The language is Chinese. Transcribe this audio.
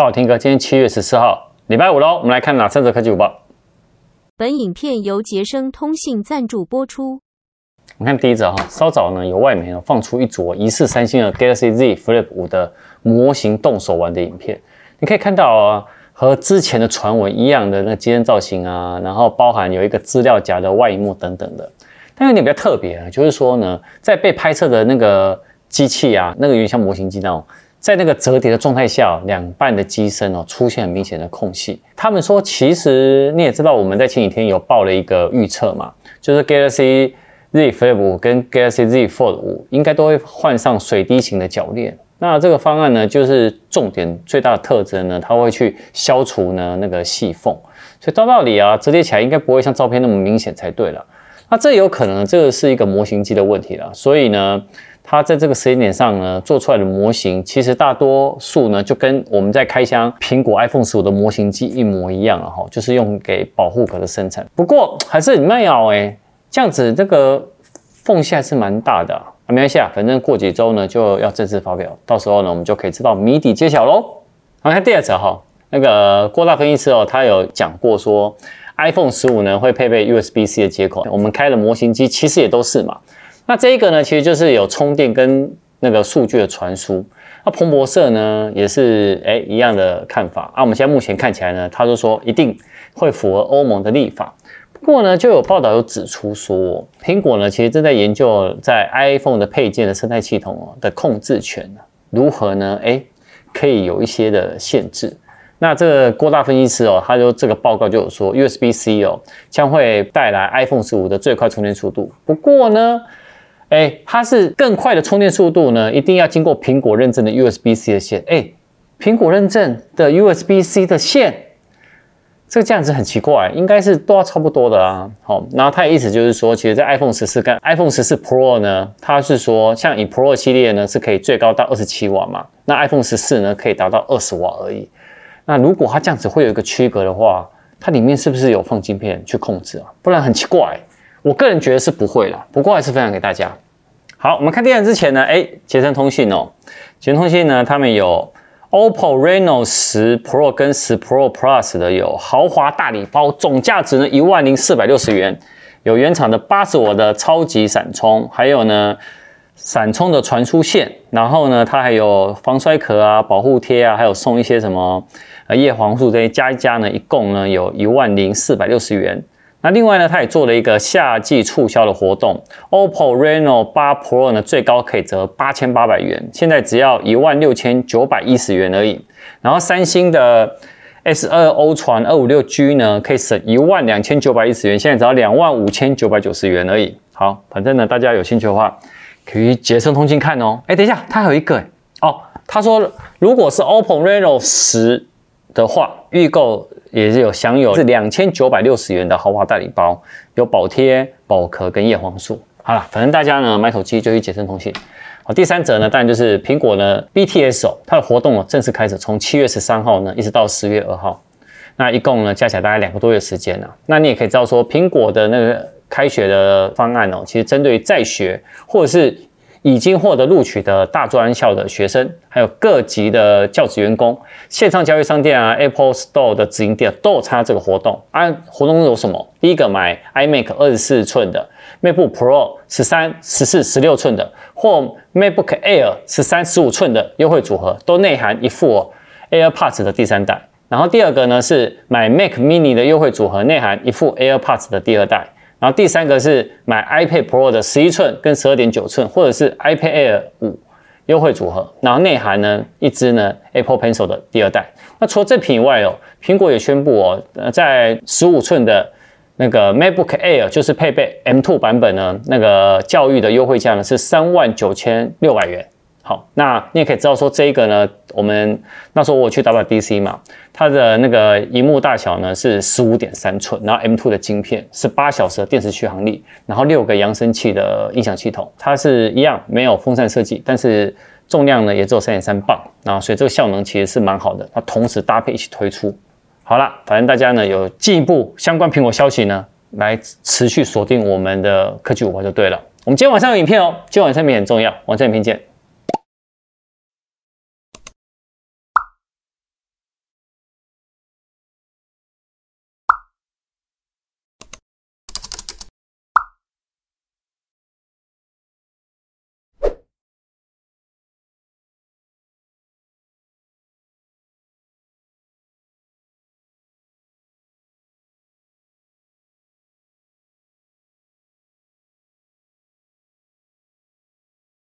大家好，Tim 哥，今天七月十四号，礼拜五喽。我们来看哪三则科技午报。本影片由杰生通信赞助播出。我们看第一则哈，稍早呢有外媒呢放出一组疑似三星的 Galaxy Z Flip 五的模型动手玩的影片。你可以看到啊，和之前的传闻一样的那个机身造型啊，然后包含有一个资料夹的外萤幕等等的。但有点比较特别啊，就是说呢，在被拍摄的那个机器啊，那个有点像模型机那种。在那个折叠的状态下，两半的机身哦出现很明显的空隙。他们说，其实你也知道，我们在前几天有报了一个预测嘛，就是 Galaxy Z Flip 5跟 Galaxy Z Fold 5应该都会换上水滴型的铰链。那这个方案呢，就是重点最大的特征呢，它会去消除呢那个细缝，所以照道理啊，折叠起来应该不会像照片那么明显才对了。那这有可能这个是一个模型机的问题了，所以呢。它在这个时间点上呢，做出来的模型其实大多数呢，就跟我们在开箱苹果 iPhone 十五的模型机一模一样了哈，就是用给保护壳的生产。不过还是很妙哎，这样子这个缝隙还是蛮大的啊，没关系啊，反正过几周呢就要正式发表，到时候呢我们就可以知道谜底揭晓喽。好，看第二则哈，那个郭大分析师哦，他有讲过说 iPhone 十五呢会配备 USB-C 的接口，我们开的模型机其实也都是嘛。那这一个呢，其实就是有充电跟那个数据的传输。那彭博社呢也是哎一样的看法啊。我们现在目前看起来呢，他就说一定会符合欧盟的立法。不过呢，就有报道有指出说，苹果呢其实正在研究在 iPhone 的配件的生态系统的控制权如何呢？哎，可以有一些的限制。那这个郭大分析师哦，他就这个报告就有说，USB-C 哦将会带来 iPhone 十五的最快充电速度。不过呢。哎，它是更快的充电速度呢，一定要经过苹果认证的 USB-C 的线。哎，苹果认证的 USB-C 的线，这个这样子很奇怪，应该是都要差不多的啊。好，然后它的意思就是说，其实，在 iPhone 十四跟 iPhone 十四 Pro 呢，它是说，像以 Pro 系列呢，是可以最高到二十七瓦嘛，那 iPhone 十四呢，可以达到二十瓦而已。那如果它这样子会有一个区隔的话，它里面是不是有放晶片去控制啊？不然很奇怪。我个人觉得是不会啦，不过还是分享给大家。好，我们看电影之前呢，哎，捷成通信哦，捷成通信呢，他们有 OPPO Reno 十 Pro 跟十 Pro Plus 的有豪华大礼包，总价值呢一万零四百六十元，有原厂的八十瓦的超级闪充，还有呢闪充的传输线，然后呢它还有防摔壳啊、保护贴啊，还有送一些什么呃叶黄素这些加一加呢，一共呢有一万零四百六十元。那另外呢，它也做了一个夏季促销的活动，OPPO Reno 8 Pro 呢最高可以折八千八百元，现在只要一万六千九百一十元而已。然后三星的 S 二 Ultra 二五六 G 呢可以省一万两千九百一十元，现在只要两万五千九百九十元而已。好，反正呢大家有兴趣的话，可以捷成通信看哦。哎，等一下，它还有一个哦，他说如果是 OPPO Reno 十的话，预购。也是有享有是两千九百六十元的豪华大礼包，有保贴、保壳跟叶黄素。好了，反正大家呢买手机就去捷成通信。好，第三则呢，当然就是苹果呢 BTS 哦，它的活动哦正式开始，从七月十三号呢一直到十月二号，那一共呢加起来大概两个多月时间了。那你也可以知道说，苹果的那个开学的方案哦，其实针对在学或者是。已经获得录取的大专校的学生，还有各级的教职员工，线上交易商店啊，Apple Store 的直营店都有参加这个活动。啊，活动有什么？第一个买 iMac 二十四寸的，MacBook Pro 十三、十四、十六寸的，或 MacBook Air 十三、十五寸的优惠组合，都内含一副 AirPods 的第三代。然后第二个呢是买 Mac Mini 的优惠组合，内含一副 AirPods 的第二代。然后第三个是买 iPad Pro 的十一寸跟十二点九寸，或者是 iPad Air 五优惠组合，然后内含呢一支呢 Apple Pencil 的第二代。那除了这品以外哦，苹果也宣布哦，呃在十五寸的那个 MacBook Air 就是配备 M2 版本呢，那个教育的优惠价呢是三万九千六百元。好，那你也可以知道说这个呢，我们那时候我去 WDC 嘛，它的那个荧幕大小呢是十五点三寸，然后 M2 的晶片，是八小时的电池续航力，然后六个扬声器的音响系统，它是一样没有风扇设计，但是重量呢也只有三点三磅，然后所以这个效能其实是蛮好的，它同时搭配一起推出。好啦，反正大家呢有进一步相关苹果消息呢，来持续锁定我们的科技五报就对了。我们今天晚上有影片哦，今天晚上影片很重要，晚上影片见。